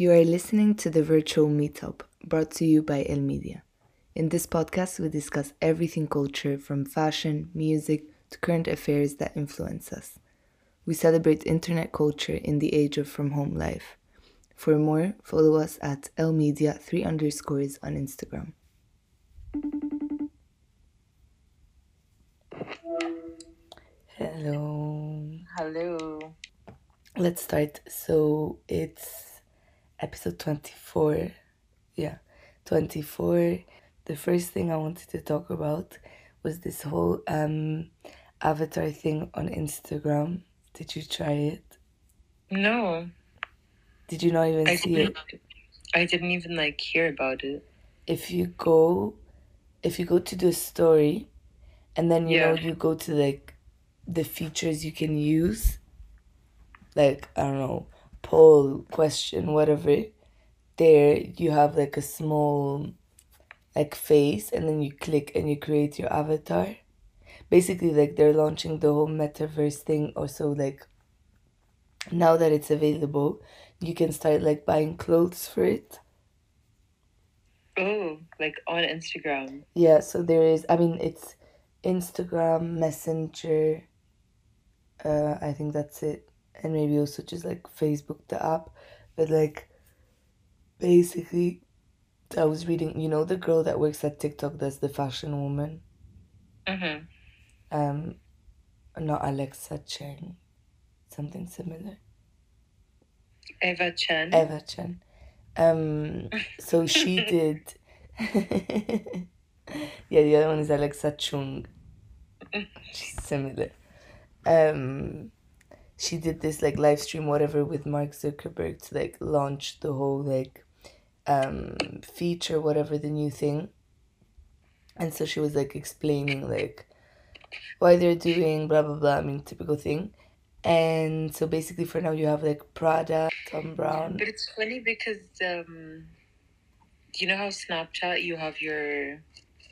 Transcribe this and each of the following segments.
You are listening to the virtual meetup brought to you by El Media. In this podcast, we discuss everything culture from fashion, music, to current affairs that influence us. We celebrate internet culture in the age of from home life. For more, follow us at El Media 3 underscores on Instagram. Hello. Hello. Let's start. So it's episode 24. Yeah, 24. The first thing I wanted to talk about was this whole um avatar thing on Instagram. Did you try it? No, Did you not even I see it? I didn't even like hear about it. If you go if you go to the story and then you know you go to like the features you can use like I don't know, poll, question, whatever. There you have like a small like face and then you click and you create your avatar. Basically like they're launching the whole metaverse thing also like now that it's available, you can start like buying clothes for it. Oh, like on Instagram. Yeah, so there is I mean it's Instagram, Messenger, uh I think that's it. And maybe also just like Facebook the app. But like basically I was reading you know the girl that works at TikTok that's the fashion woman? Mm-hmm. Um not Alexa Chung. Something similar. Eva Chen. Eva Chen. Um so she did Yeah, the other one is Alexa Chung. She's similar. Um she did this like live stream whatever with Mark Zuckerberg to like launch the whole like um feature whatever the new thing. And so she was like explaining like why they're doing blah blah blah, I mean typical thing. And so basically for now you have like Prada, Thom Browne. But it's funny because um, you know how Snapchat you have your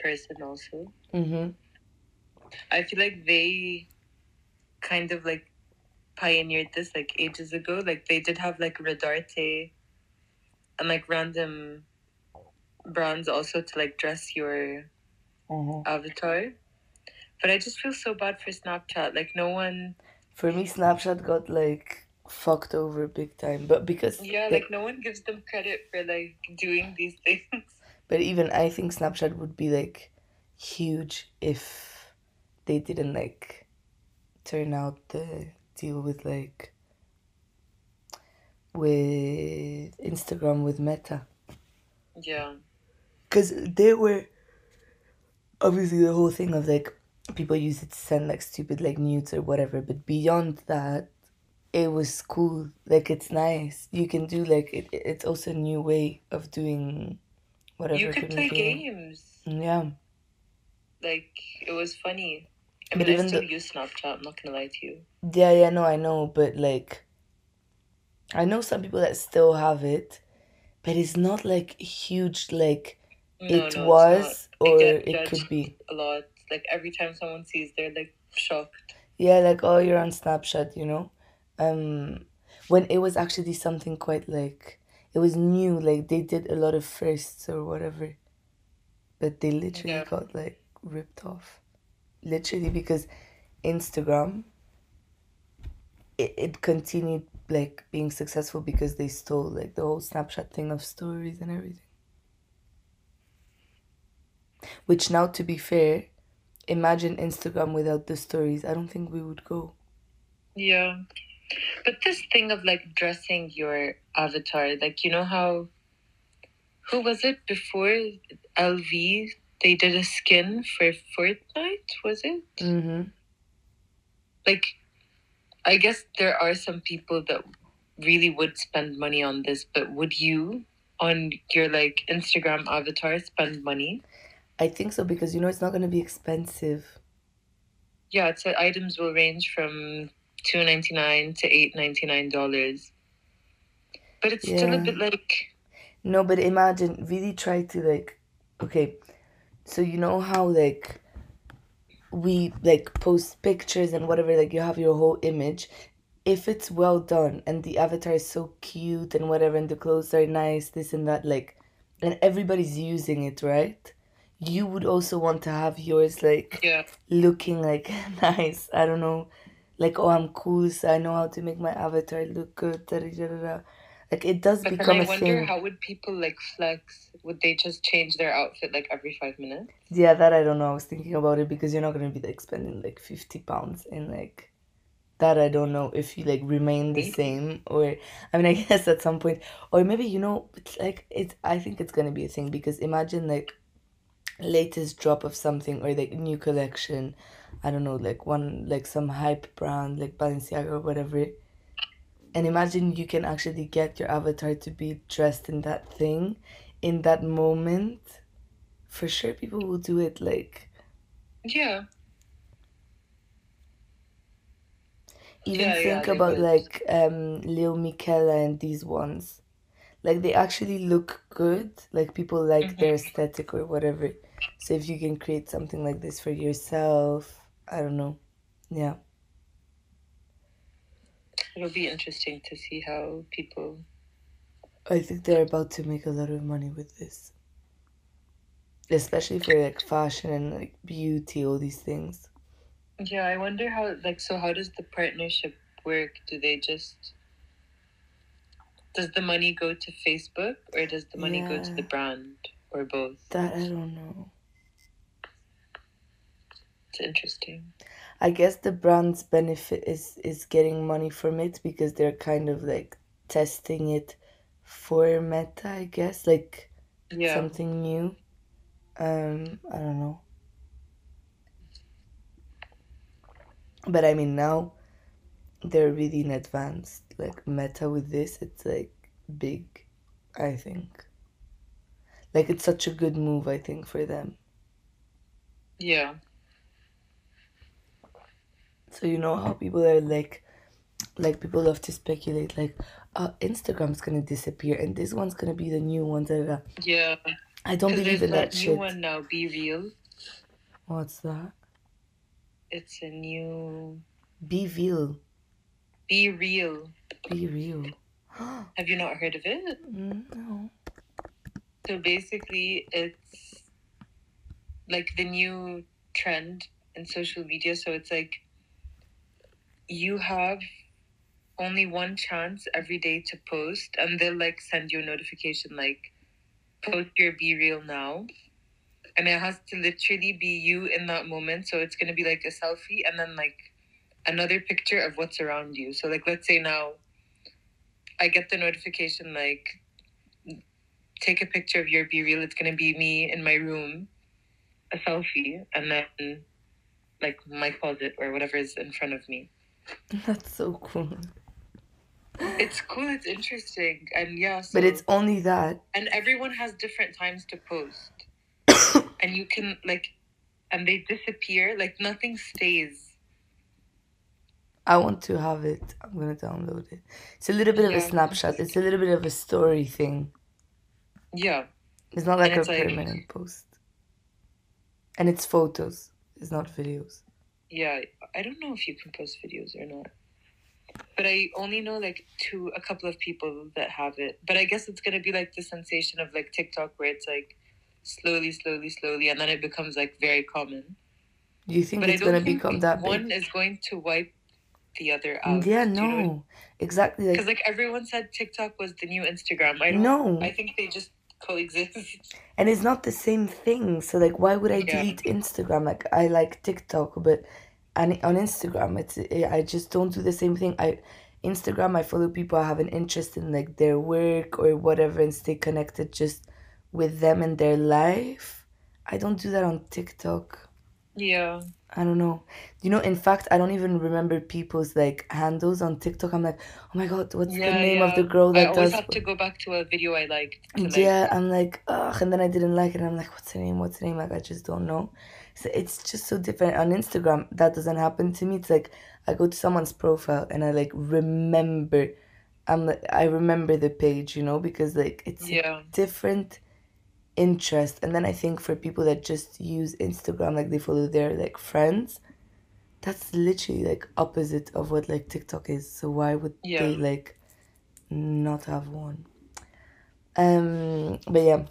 person also. Mm-hmm. I feel like they kind of like pioneered this like ages ago. Like they did have like Rodarte and like random brands also to like dress your Mm-hmm. avatar. But I just feel so bad for Snapchat. Like no one, For me, Snapchat got like fucked over big time, but because yeah, like, like no one gives them credit for like doing these things. but even I think Snapchat would be like huge if they didn't like turn out the deal with like with Instagram with Meta, Yeah, because they were obviously the whole thing of like people use it to send like stupid like nudes or whatever, but beyond that. It was cool, like it's nice. You can do like it. It's also a new way of doing whatever. you could play games. Yeah, Like it was funny. I But mean, I even still though- use Snapchat. I'm not gonna lie to you. yeah, yeah. No, I know, but like, I know some people that still have it, but it's not like huge. Like No, it no, was, or it could be. a lot. Like every time someone sees, they're like shocked. Yeah, like oh, you're on Snapchat, you know. Um, when it was actually something quite like it was new. Like they did a lot of firsts or whatever, but they literally Yeah. got like ripped off, literally because Instagram. It, it continued like being successful because they stole like the whole Snapchat thing of stories and everything. Which now, to be fair, imagine Instagram without the stories. I don't think we would go. Yeah. But this thing of like dressing your avatar, like you know how who was it before LV? They did a skin for Fortnite, was it? Mm-hmm. Like I guess there are some people that really would spend money on this, but would you on your like Instagram avatar spend money? I think so because you know it's not gonna be expensive. Yeah, it's like items will range from two ninety nine to eight ninety nine dollars. But it's still a bit like No, but imagine really try to like okay, so you know how like we like post pictures and whatever, like you have your whole image. if it's well done and the avatar is so cute and whatever and the clothes are nice, this and that, like, and everybody's using it, right? You would also want to have yours like Yeah. looking like nice. I don't know, like oh I'm cool, so I know how to make my avatar look good. Da, da, da. Like it does But become I a wonder thing. how would people like flex? Would they just change their outfit like every five minutes? Yeah, that I don't know. I was thinking about it because you're not gonna be like spending like fifty pounds in like that. I don't know if you like remain the same or I mean I guess at some point or maybe you know it's like it's I think it's gonna be a thing because imagine like latest drop of something or like new collection. I don't know like one like some hype brand like Balenciaga or whatever. And imagine you can actually get your avatar to be dressed in that thing in that moment. For sure, people will do it like Yeah. even Yeah, yeah, think they about would. like um Lil Miquela and these ones. Like they actually look good. Like people like their Mm-hmm. aesthetic or whatever. So if you can create something like this for yourself, I don't know. Yeah. It'll be interesting to see how people. I think they're about to make a lot of money with this. Especially for like fashion and like beauty, all these things. Yeah, I wonder how. Like, so how does the partnership work? Do they just? Does the money go to Facebook or does the money go to the brand or both? That I don't know. It's interesting. I guess the brand's benefit is is getting money from it because they're kind of like testing it for Meta, I guess, like Yeah. something new. Um, I don't know. But I mean now they're really in advanced. Like Meta with this, it's like big, I think. Like it's such a good move, I think, for them. Yeah. So you know how people are like like people love to speculate like uh Instagram's gonna disappear and this one's gonna be the new one. Da, da, da. Yeah. I don't believe in that that new one now, BeReal. What's that? It's a new. Be real. BeReal. Be real. Have you not heard of it? no. So basically, it's like the new trend in social media. So it's like you have only one chance every day to post, and they'll like send you a notification like, post your BeReal now. And it has to literally be you in that moment. So it's going to be like a selfie and then like another picture of what's around you. So, like, let's say now I get the notification like, take a picture of your BeReal. It's going to be me in my room, a selfie, and then like my closet or whatever is in front of me. That's so cool. It's cool, it's interesting. And yeah, so, But it's only that. and everyone has different times to post. and you can like and they disappear, like nothing stays. I want to have it. I'm gonna download it. It's a little bit of a snapshot. It's a little bit of a story thing. Yeah. It's not like And a it's like- permanent post. And it's photos. It's not videos. Yeah. I don't know if you can post videos or not. But I only know like two a couple of people that have it. But I guess it's gonna be like the sensation of like TikTok where it's like slowly, slowly, slowly and then it becomes like very common. Do you think But it's gonna become that one is going to wipe the other out. Yeah, Do you know what- no. Exactly Because like like everyone said TikTok was the new Instagram. I don't no. I think they just coexist. And it's not the same thing. So like why would I Yeah. delete Instagram? Like I like TikTok, but and on Instagram it's eh, I just don't do the same thing. I Instagram I follow people I have an interest in like their work or whatever and stay connected just with them and their life. I don't do that on TikTok. Yeah. I don't know. You know, in fact, I don't even remember people's like handles on TikTok. I'm like, oh my god, what's the Yeah, name of the girl that I always does? have to go back to a video I liked. To, like, yeah, I'm like, ugh, and then I didn't like it. And I'm like, what's her name? What's her name? Like, I just don't know. So it's just so different. On Instagram, that doesn't happen to me. It's like I go to someone's profile and I like remember. I'm like, I remember the page, you know, because like it's Yeah. different interest. And then I think for people that just use Instagram, like they follow their like friends, that's literally like opposite of what like TikTok is. So why would Yeah. they like not have one? Um, but yeah.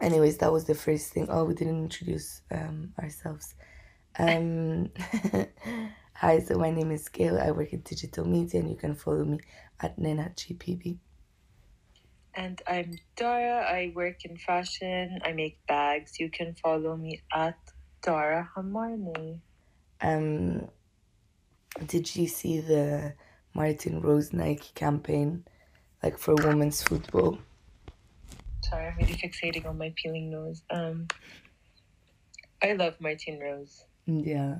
Anyways, that was the first thing. Oh, we didn't introduce um ourselves. Um, hi. So my name is Gael. I work in digital media, and you can follow me at Nena GPB. And I'm Dara. I work in fashion. I make bags. You can follow me at Dara Hamarneh. Um, did you see the Martine Rose Nike campaign, like for women's football? Sorry, I'm really fixating on my peeling nose. Um, I love Martine Rose. Yeah.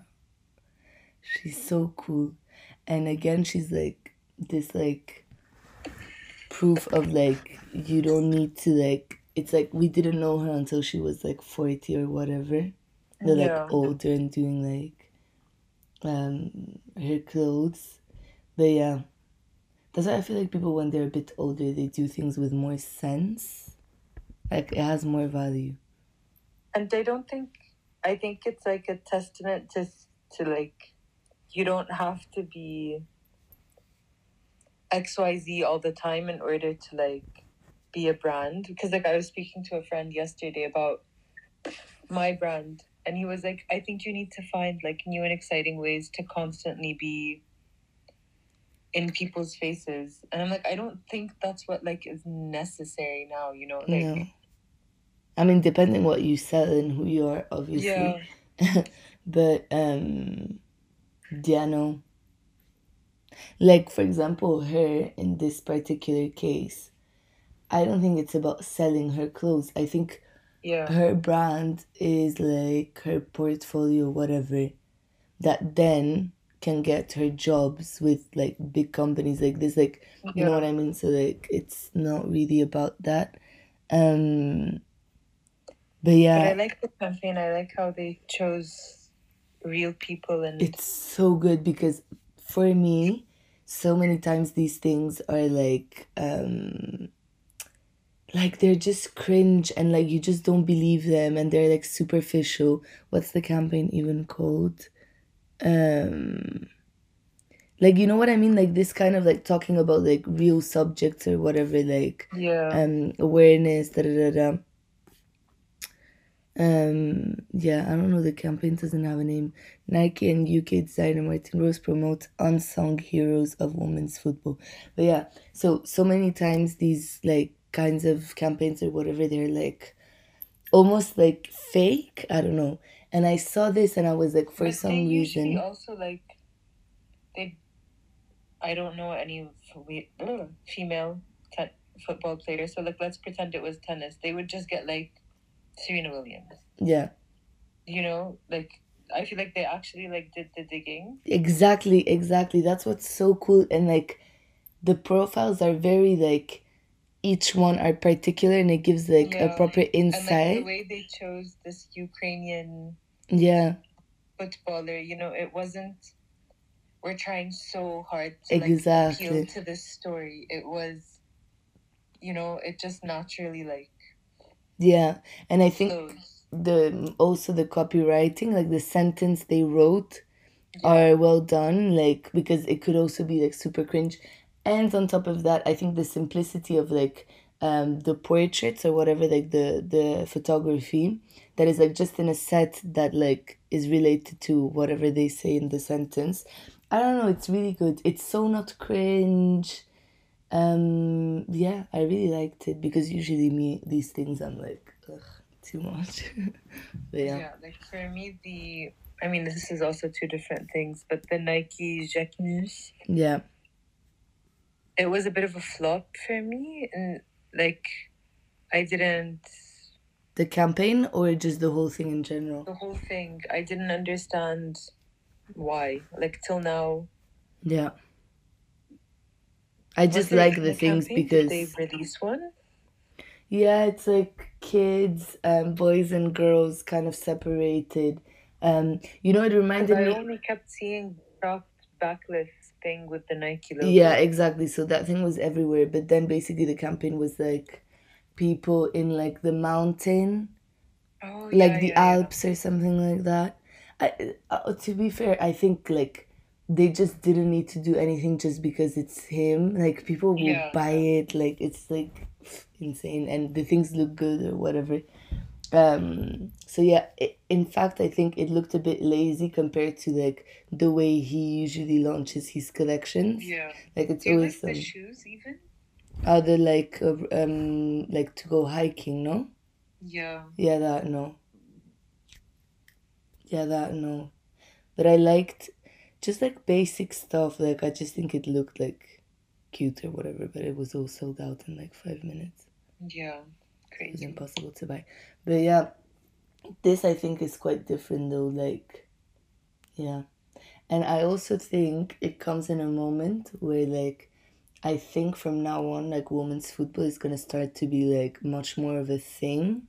She's so cool. And again, she's like this like proof of like you don't need to like it's like we didn't know her until she was like 40 or whatever. They're Yeah. like older and doing like um her clothes. But yeah. That's why I feel like people when they're a bit older they do things with more sense. Like it has more value. And I don't think, I think it's like a testament to, to like, you don't have to be XYZ all the time in order to like be a brand. Because like I was speaking to a friend yesterday about my brand and he was like, I think you need to find like new and exciting ways to constantly be in people's faces. And I'm like, I don't think that's what like is necessary now, you know? Like no. I mean depending what you sell and who you are obviously. yeah. but um yeah no like for example her in this particular case i don't think it's about selling her clothes i think Yeah. her brand is like her portfolio whatever that then can get her jobs with like big companies like this like you know what i mean so like it's not really about that um but But I like the campaign. I like how they chose real people and It's so good because for me, so many times these things are like um like they're just cringe and like you just don't believe them and they're like superficial. What's the campaign even called? Um like you know what I mean? Like this kind of like talking about like real subjects or whatever, like yeah, um awareness, da da da da. Um, yeah, I don't know. The campaign doesn't have a name. Nike and UK designer Martine Rose promote unsung heroes of women's football. But yeah, so so many times these like kinds of campaigns or whatever, they're like almost like fake. I don't know. And I saw this and I was like, for but some reason, also like they. I don't know any f- we- ugh, female football players. So like, let's pretend it was tennis. They would just get like Serena Williams. yeah, You know, like I feel like they actually like did the digging. exactly, exactly. That's what's so cool. And like the profiles are very like each one are particular and it gives like a Yeah. proper And like the way they chose this Ukrainian Yeah, footballer, you know, it wasn't. We're trying so hard to like exactly. appeal to this story. It was, you know, it just naturally like Yeah. And I think flows. the also the copywriting, like the sentence they wrote Yeah, are well done, like because it could also be like super cringe. And on top of that, I think the simplicity of like um the portraits or whatever, like the the photography that is like just in a set that like is related to whatever they say in the sentence. I don't know, it's really good. It's so not cringe. Um yeah, I really liked it because usually me these things I'm like ugh, too much. but yeah. yeah. Like for me, the I mean, this is also two different things, but the Nike Jacquemus, Yeah. it was a bit of a flop for me, and like I didn't The campaign or just the whole thing in general? the whole thing. I didn't understand why. Like till now, Yeah. I just like the things because they because release one? yeah, it's like kids, um, boys and girls kind of separated. Um, you know, it reminded I me. only kept seeing cropped backless thing with the Nike logo. Yeah, exactly. So that thing was everywhere, but then basically the campaign was like people in like the mountain, Oh like yeah, the yeah, yeah. Alps or something like that. I, uh, to be fair, I think like they just didn't need to do anything just because it's him. Like people will Yeah. buy it. Like it's like insane, and the things look good or whatever. Um. So yeah, i in fact, I think it looked a bit lazy compared to like the way he usually launches his collections. Yeah. Like it's always like the shoes even? other like uh, um like to go hiking. No. Yeah. Yeah, that no. Yeah, that no. But I liked just like basic stuff. Like I just think it looked like cute or whatever, but it was all sold out in like five minutes. Yeah. It was Crazy. impossible to buy. But yeah, this I think is quite different though. Like, yeah. And I also think it comes in a moment where like I think from now on like women's football is gonna start to be like much more of a thing.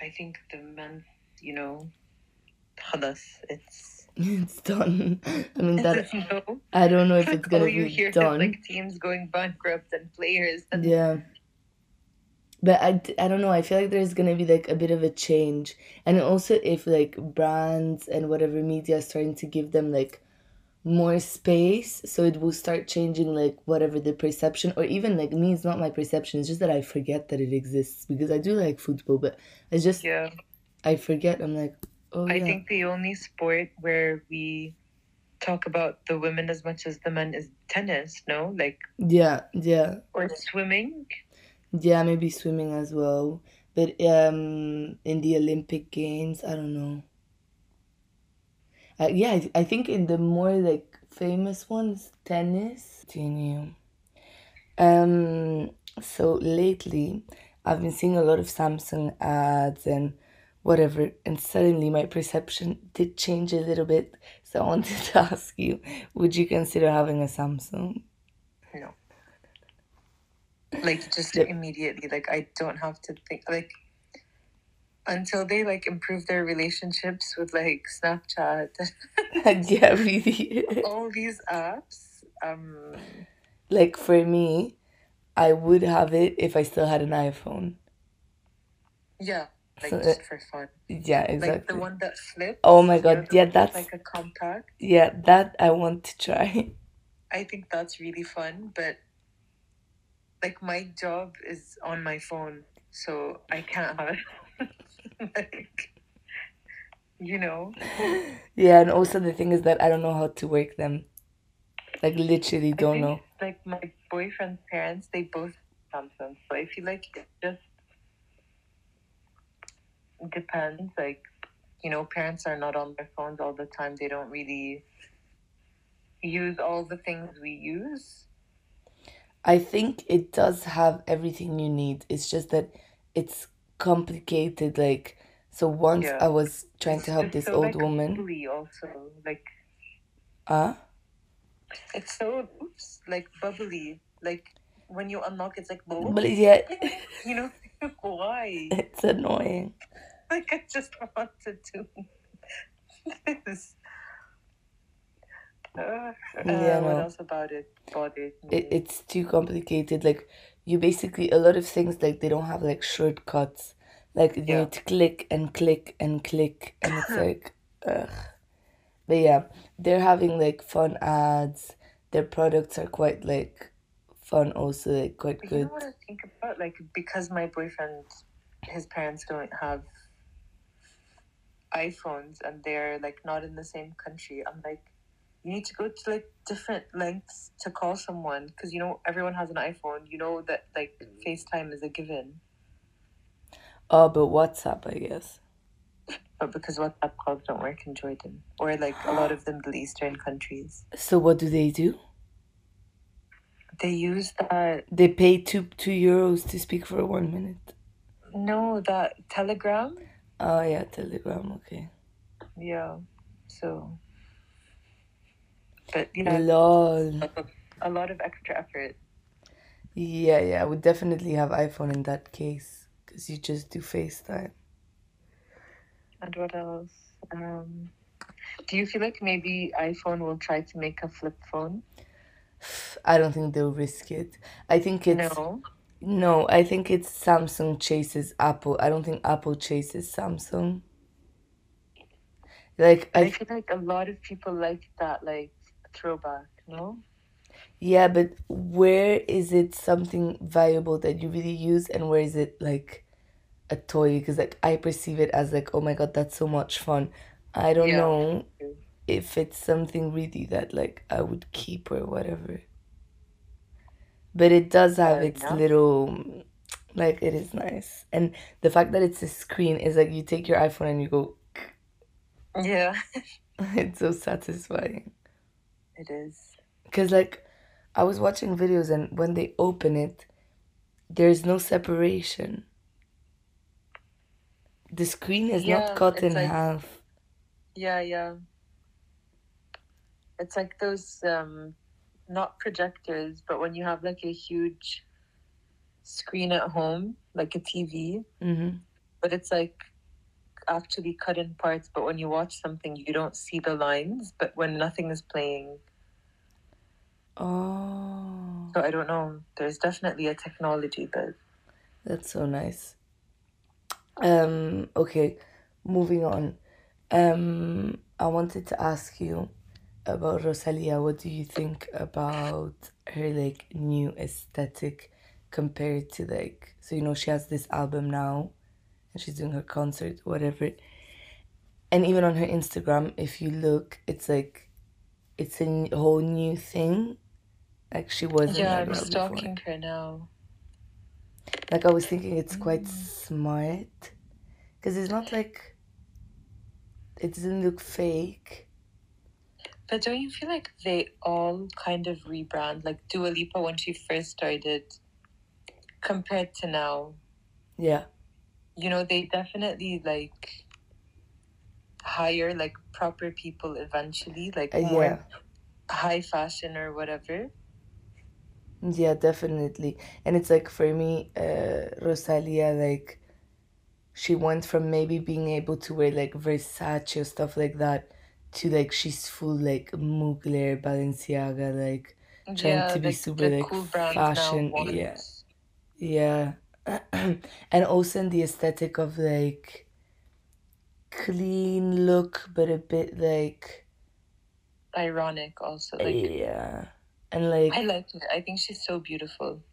I think the men, you know, خلاص, it's it's done. I mean that no. I don't know if it's gonna you be hear is done. like teams going bankrupt and players and Yeah. But I, I don't know. I feel like there's gonna be like a bit of a change, and also if like brands and whatever media are starting to give them like more space, so it will start changing like whatever the perception, or even like me, it's not my perception. It's just that I forget that it exists because I do like football, but I just yeah. I forget. I'm like, oh I yeah, think the only sport where we talk about the women as much as the men is tennis, no? Like yeah, yeah. or swimming. Yeah, maybe swimming as well. But um in the Olympic Games, I don't know. Uh, yeah, I, I think in the more like famous ones, tennis. Continue. Um so lately I've been seeing a lot of Samsung ads and whatever and suddenly my perception did change a little bit. So I wanted to ask you, would you consider having a Samsung? No. Like just Yep. immediately. Like I don't have to think like until they like improve their relationships with like Snapchat yeah, really. all these apps. Um Like for me, I would have it if I still had an iPhone. yeah, like So, just for fun. Yeah, Like the exactly. one that flips. Oh my god, yeah, that's like a compact. yeah, that I want to try. I think that's really fun, but like my job is on my phone, so I can't have it. like, you know, Yeah, and also the thing is that I don't know how to work them. Like literally don't know. like my boyfriend's parents, they both Samsung, so I feel like just depends. Like, you know, parents are not on their phones all the time. They don't really use all the things we use. I think it does have everything you need. It's just that it's complicated. Like so once Yeah. I was trying to help just this so, old like, woman. bubbly also like Uh it's so oops, like bubbly. Like when you unlock, it's like but yeah, You know why? it's annoying. Like I just want to do this. Uh, uh, Yeah, what else about it me? it, it's too complicated like you basically a lot of things like they don't have like shortcuts like you Yeah. need to click and click and click and it's like ugh. but yeah they're having like fun ads their products are quite like fun also like quite you good know what I think about? Like because my boyfriend, his parents don't have iPhones and they're like not in the same country. I'm like, you need to go to like different lengths to call someone because you know everyone has an iPhone. You know that like mm-hmm. FaceTime is a given, oh but whatsapp i guess but because WhatsApp calls don't work in Jordan or like a lot of the Middle Eastern countries, so what do they do they use that. they pay two two euros to speak for one minute No, that Telegram. Oh yeah telegram okay Yeah, so. But yeah, lol a lot of extra effort. Yeah, yeah, I would definitely have iPhone in that case because you just do FaceTime. And what else? Um, do you feel like maybe iPhone will try to make a flip phone? I don't think they'll risk it. I think it's No. No, I think it's Samsung chases Apple. I don't think Apple chases Samsung. Like I I feel like a lot of people like that like throwback, no? yeah, but where is it something valuable that you really use and where is it like a toy? Because like I perceive it as like, oh my God, that's so much fun. I don't Yeah. know if it's something really that like I would keep or whatever. But it does have its enough. little like it is nice. And the fact that it's a screen is like you take your iPhone and you go Yeah, it's so satisfying. it is. Cause like I was watching videos and when they open it, there's no separation. The screen is Yeah, not cut in like- half. Yeah, yeah. It's like those um not projectors, but when you have like a huge screen at home, like a TV, Mm-hmm. but it's like actually cut in parts, but when you watch something you don't see the lines, but when nothing is playing. Oh, So I don't know. There's definitely a technology, but that's so nice. Um, okay, moving on. Um, I wanted to ask you about Rosalia. What do you think about her like new aesthetic compared to like so you know she has this album now and she's doing her concert, whatever. And even on her Instagram, if you look, it's like it's a whole new thing. Like she wasn't yeah, I'm that before. stalking her now. Like I was thinking it's quite Mm. smart because it's not like it doesn't look fake. But don't you feel like they all kind of rebrand? Like Dua Lipa when she first started, compared to now, Yeah. you know, they definitely like hire like proper people eventually, like Uh, more yeah. high fashion or whatever. Yeah, definitely. And it's like for me, uh Rosalia like she went from maybe being able to wear like Versace or stuff like that to like she's full like Mugler, Balenciaga, like Trying yeah, to be like super, like, cool fashion, yeah. Yeah. and also in the aesthetic of like clean look but a bit like Ironic also. Like yeah. And like I like it. I think she's so beautiful.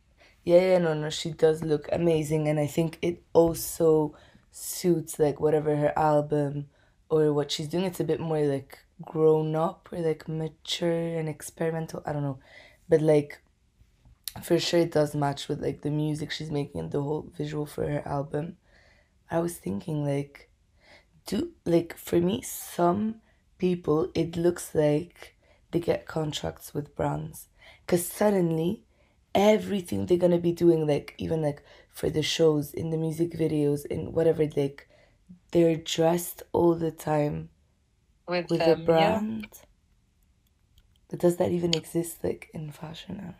Yeah, yeah, no, no, she does look amazing, and I think it also suits like whatever her album or what she's doing. It's a bit more like grown up or like mature and experimental. I don't know, but like for sure it does match with like the music she's making and the whole visual for her album. I was thinking like, do like for me some people it looks like they get contracts with brands because suddenly everything they're gonna be doing like even like for the shows in the music videos in whatever like they're dressed all the time With, with a yeah. brand but does that even exist like in fashion now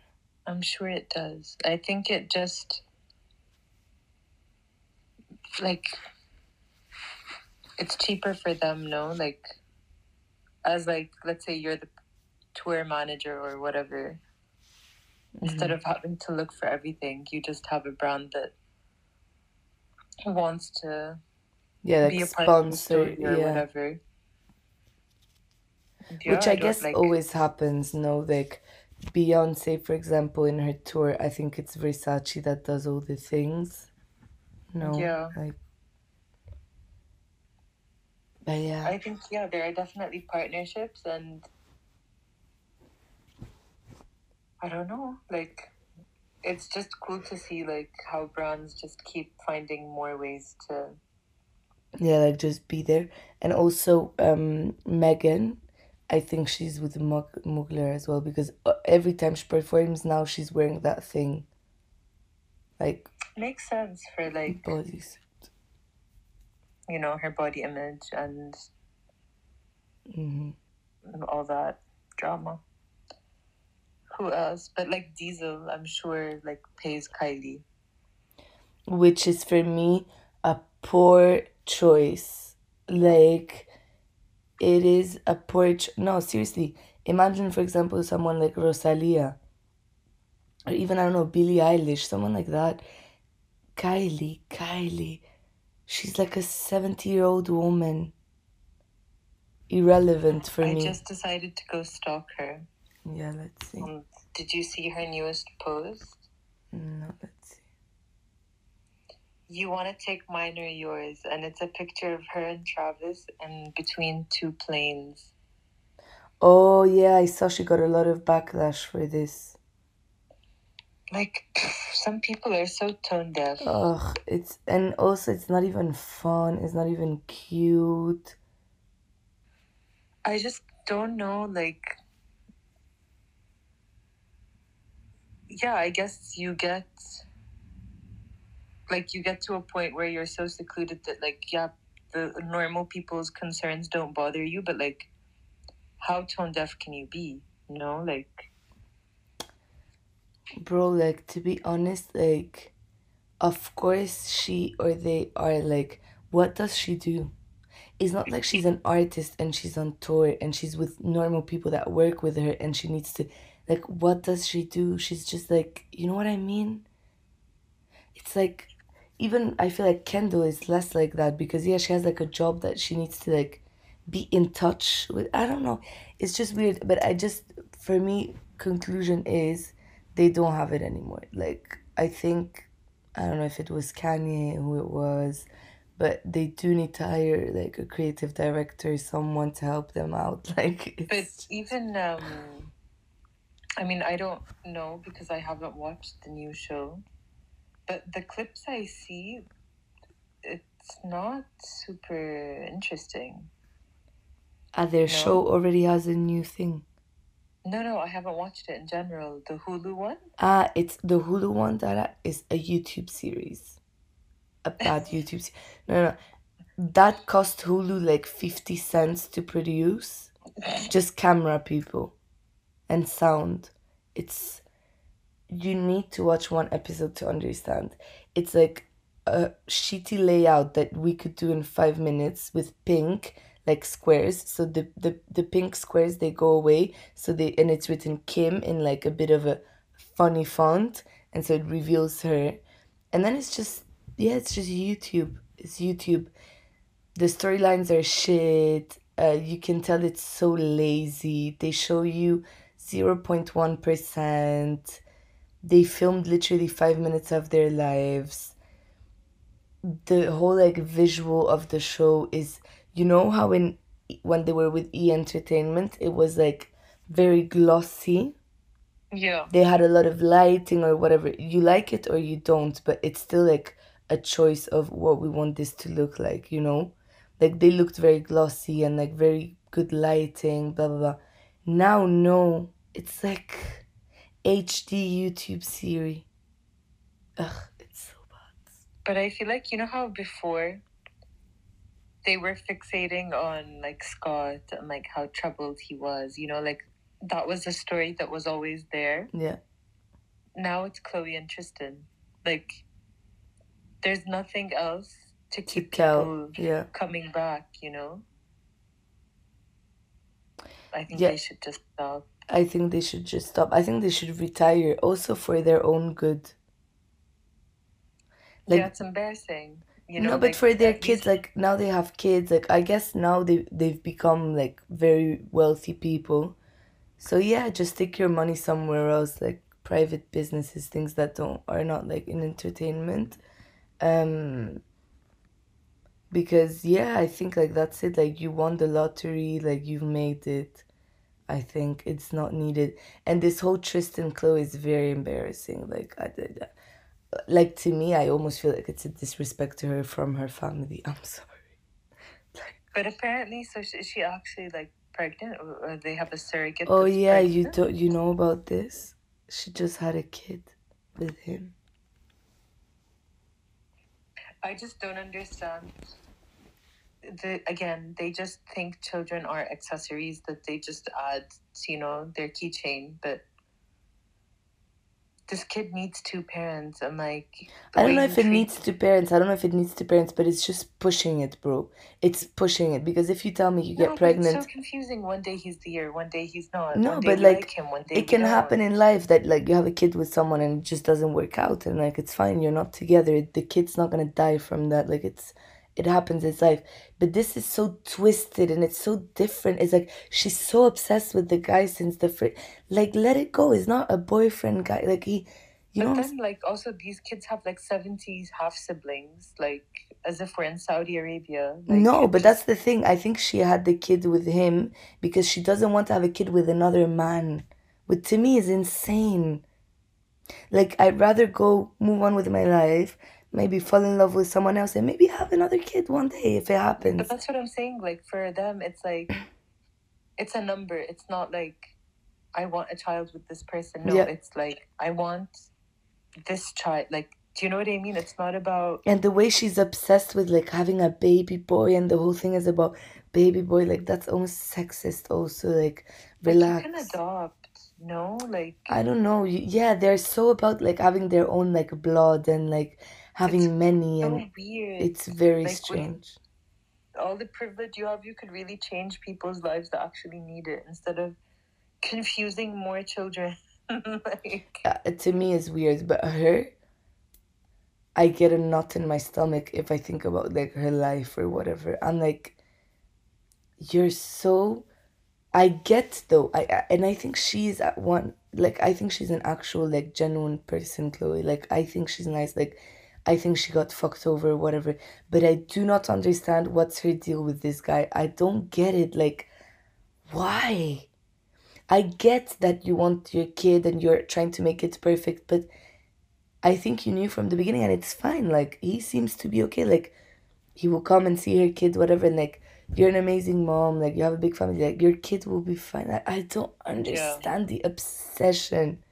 I'm sure it does. I think it just like it's cheaper for them, no? Like as like let's say you're the tour manager or whatever. Instead Mm-hmm. of having to look for everything, you just have a brand that wants to yeah be a like part of the sponsor story or yeah whatever. which Yeah, I guess like- always happens no like Beyonce for example in her tour I think it's Versace that does all the things no Yeah. like but yeah I think yeah, there are definitely partnerships and I don't know, like it's just cool to see like how brands just keep finding more ways to Yeah, like just be there. And also, um, Megan, I think she's with Mug- Mugler as well because uh, every time she performs now, she's wearing that thing, like makes sense for like bodies. you know her body image and hmm all that drama. Who else? But like Diesel, I'm sure like pays Kylie. Which is for me a poor choice. Like, it is a poor. Ch- no, seriously. Imagine, for example, someone like Rosalia, or even I don't know Billie Eilish, someone like that. Kylie, Kylie, she's like a seventy-year-old woman. irrelevant for I me. I just decided to go stalk her. Yeah, let's see. Um, did you see her newest post? No, let's. You want to take mine or yours, and it's a picture of her and Travis and between two planes. Oh yeah, I saw she got a lot of backlash for this. Like, some people are so tone deaf. Ugh, it's and also it's not even fun. It's not even cute. I just don't know, like. Yeah, I guess you get. Like, you get to a point where you're so secluded that, like, yeah, the normal people's concerns don't bother you, but, like, how tone deaf can you be? You know, like. Bro, like to be honest, like of course she or they are like what does she do? It's not like she's an artist and she's on tour and she's with normal people that work with her and she needs to like what does she do? She's just like you know what I mean? It's like even I feel like Kendall is less like that because yeah, she has like a job that she needs to like be in touch with. I don't know. It's just weird, but I just for me conclusion is they don't have it anymore. Like I think I don't know if it was Kanye who it was, but they do need to hire like a creative director, someone to help them out. Like But it's even, um. I mean, I don't know because I haven't watched the new show. But the clips I see, it's not super interesting. their No. show already has a new thing. No, no, I haven't watched it in general. The Hulu one? Ah, it's the Hulu one that is a YouTube series. A bad YouTube no, no. That cost Hulu like 50 cents to produce. Just camera people and sound. It's. You need to watch one episode to understand. It's like a shitty layout that we could do in five minutes with pink like squares. So the, the the pink squares they go away. So they and it's written kim in like a bit of a funny font. And so it reveals her. And then it's just yeah it's just youtube. It's youtube. The storylines are shit. Uh, you can tell it's so lazy. They show you 0.1% they filmed literally five minutes of their lives. The whole like visual of the show is you know how in when they were with e entertainment it was like very glossy? Yeah. they had a lot of lighting or whatever. You like it or you don't but it's still like a choice of what we want this to look like you know? Like they looked very glossy and like very good lighting blah blah blah. Now no. It's like hd youtube series ugh it's so bad But I feel like, you know how before they were fixating on like Scott and like how troubled he was, you know, like that was a story that was always there. yeah Now it's Khloe and Tristan. Like, there's nothing else to keep people yeah coming back, you know? I think Yeah. they should just stop. I think they should just stop. I think they should retire also for their own good. Like yeah, it's embarrassing. You know, no, but like, for their kids, least- like now they have kids. Like I guess now they they've become like very wealthy people. So yeah, just take your money somewhere else, like private businesses, things that don't are not like in entertainment. Um because yeah, I think like that's it. Like you won the lottery, like you've made it. I think it's not needed. And this whole Tristan Khloe is very embarrassing. Like I did uh, like to me I almost feel like it's a disrespect to her from her family. I'm sorry. But apparently, so is she actually like pregnant, or, they have a surrogate? Oh yeah, you don't you know about this? She just had a kid with him. I just don't understand. The again, they just think children are accessories that they just add, to, you know, their keychain. But this kid needs two parents, I'm like I don't know if it needs two parents. I don't know if it needs two parents, but it's just pushing it, bro. It's pushing it because if you tell me you No, get pregnant, It's so confusing. One day he's there, one day he's not. No, one day but, like, like him, one day it can don't. happen in life that like you have a kid with someone and it just doesn't work out and like it's fine you're not together the kid's not gonna die from that like it's it happens it's life. But this is so twisted and it's so different. It's like she's so obsessed with the guy since the fr- like let it go. It's not a boyfriend guy. Like he you but know then, like, also these kids have like seventies half siblings, like as if we're in Saudi Arabia. Like, no but just- that's the thing. I think she had the kid with him because she doesn't want to have a kid with another man which to me is insane. Like i'd rather go move on with my life maybe fall in love with someone else and maybe have another kid one day if it happens But that's what I'm saying. Like for them, it's like it's a number. It's not like I want a child with this person. No, Yeah. it's like I want this child. Like, do you know what I mean? It's not about and the way she's obsessed with like having a baby boy and the whole thing is about baby boy like that's almost sexist also like like, relax you can adopt. No, like i don't know yeah they're so about like having their own like blood and like having many so and weird. it's very Like, strange all the privilege you have, you could really change people's lives that actually need it instead of confusing more children. like, uh, to me is weird but her i get a knot in my stomach if i think about like her life or whatever i'm like you're so i get though i I- and i think she's at one like i think she's an actual like genuine person Khloe like i think she's nice like i think she got fucked over whatever but i do not understand what's her deal with this guy i don't get it like why I get that you want your kid and you're trying to make it perfect, but I think you knew from the beginning and it's fine. Like, he seems to be okay. Like, he will come and see her kid, whatever, and like, you're an amazing mom. Like, you have a big family. Like, your kid will be fine. I, I don't understand the obsession.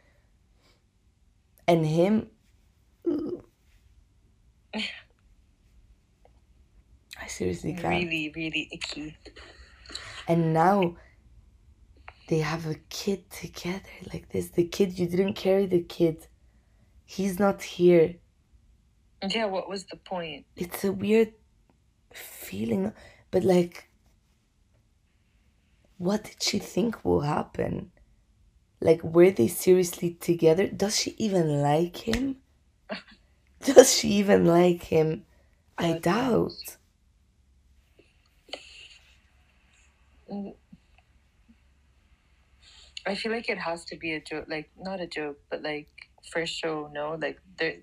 And him. ooh. I seriously can't. really, really icky. And now they have a kid together like this. The kid, you didn't carry the kid. He's not here. Yeah, what was the point? It's a weird feeling. But like, what did she think will happen? Like, were they seriously together? Does she even like him? Does she even like him? I doubt. I feel like it has to be a joke, like not a joke, but like for show. No, like there.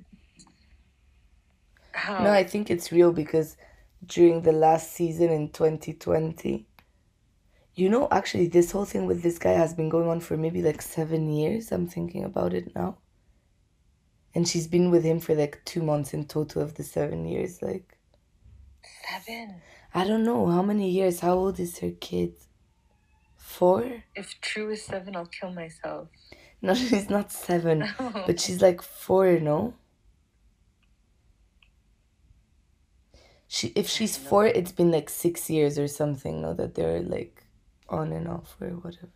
How? No, I think it's real because during the last season in 2020, you know, actually, this whole thing with this guy has been going on for maybe like seven years. I'm thinking about it now. And she's been with him for like two months in total of the seven years. Like, Seven. I don't know how many years. How old is her kid? Four? If true is seven, I'll kill myself. No, she's not seven, oh. but she's like four, no? She if she's four, it's been like six years or something, no, that they're like on and off or whatever.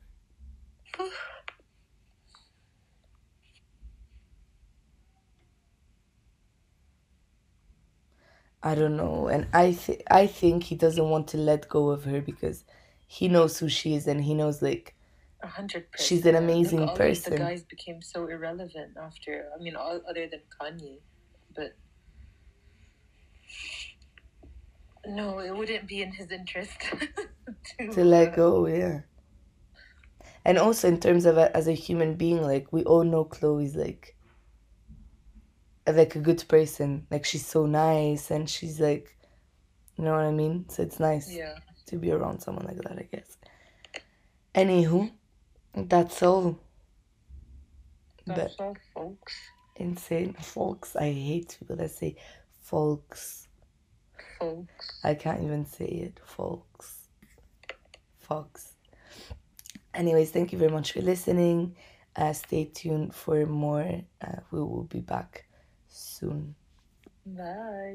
I don't know, and I th- I think he doesn't want to let go of her because he knows who she is and he knows like A hundred percent. She's an amazing Look, all person. The guys became so irrelevant after. I mean, all other than Kanye, but no, it wouldn't be in his interest to, to let uh, go, yeah. And also in terms of a, as a human being, like we all know Khloe's like like a good person. Like she's so nice and she's like, you know what I mean. So it's nice Yeah. to be around someone like that, I guess. Anywho, that's all. But That's all, folks. insane, folks. I hate people that say folks. Folks. I can't even say it, folks. Folks. Anyways, thank you very much for listening. Uh, stay tuned for more. Uh, we will be back soon. Bye.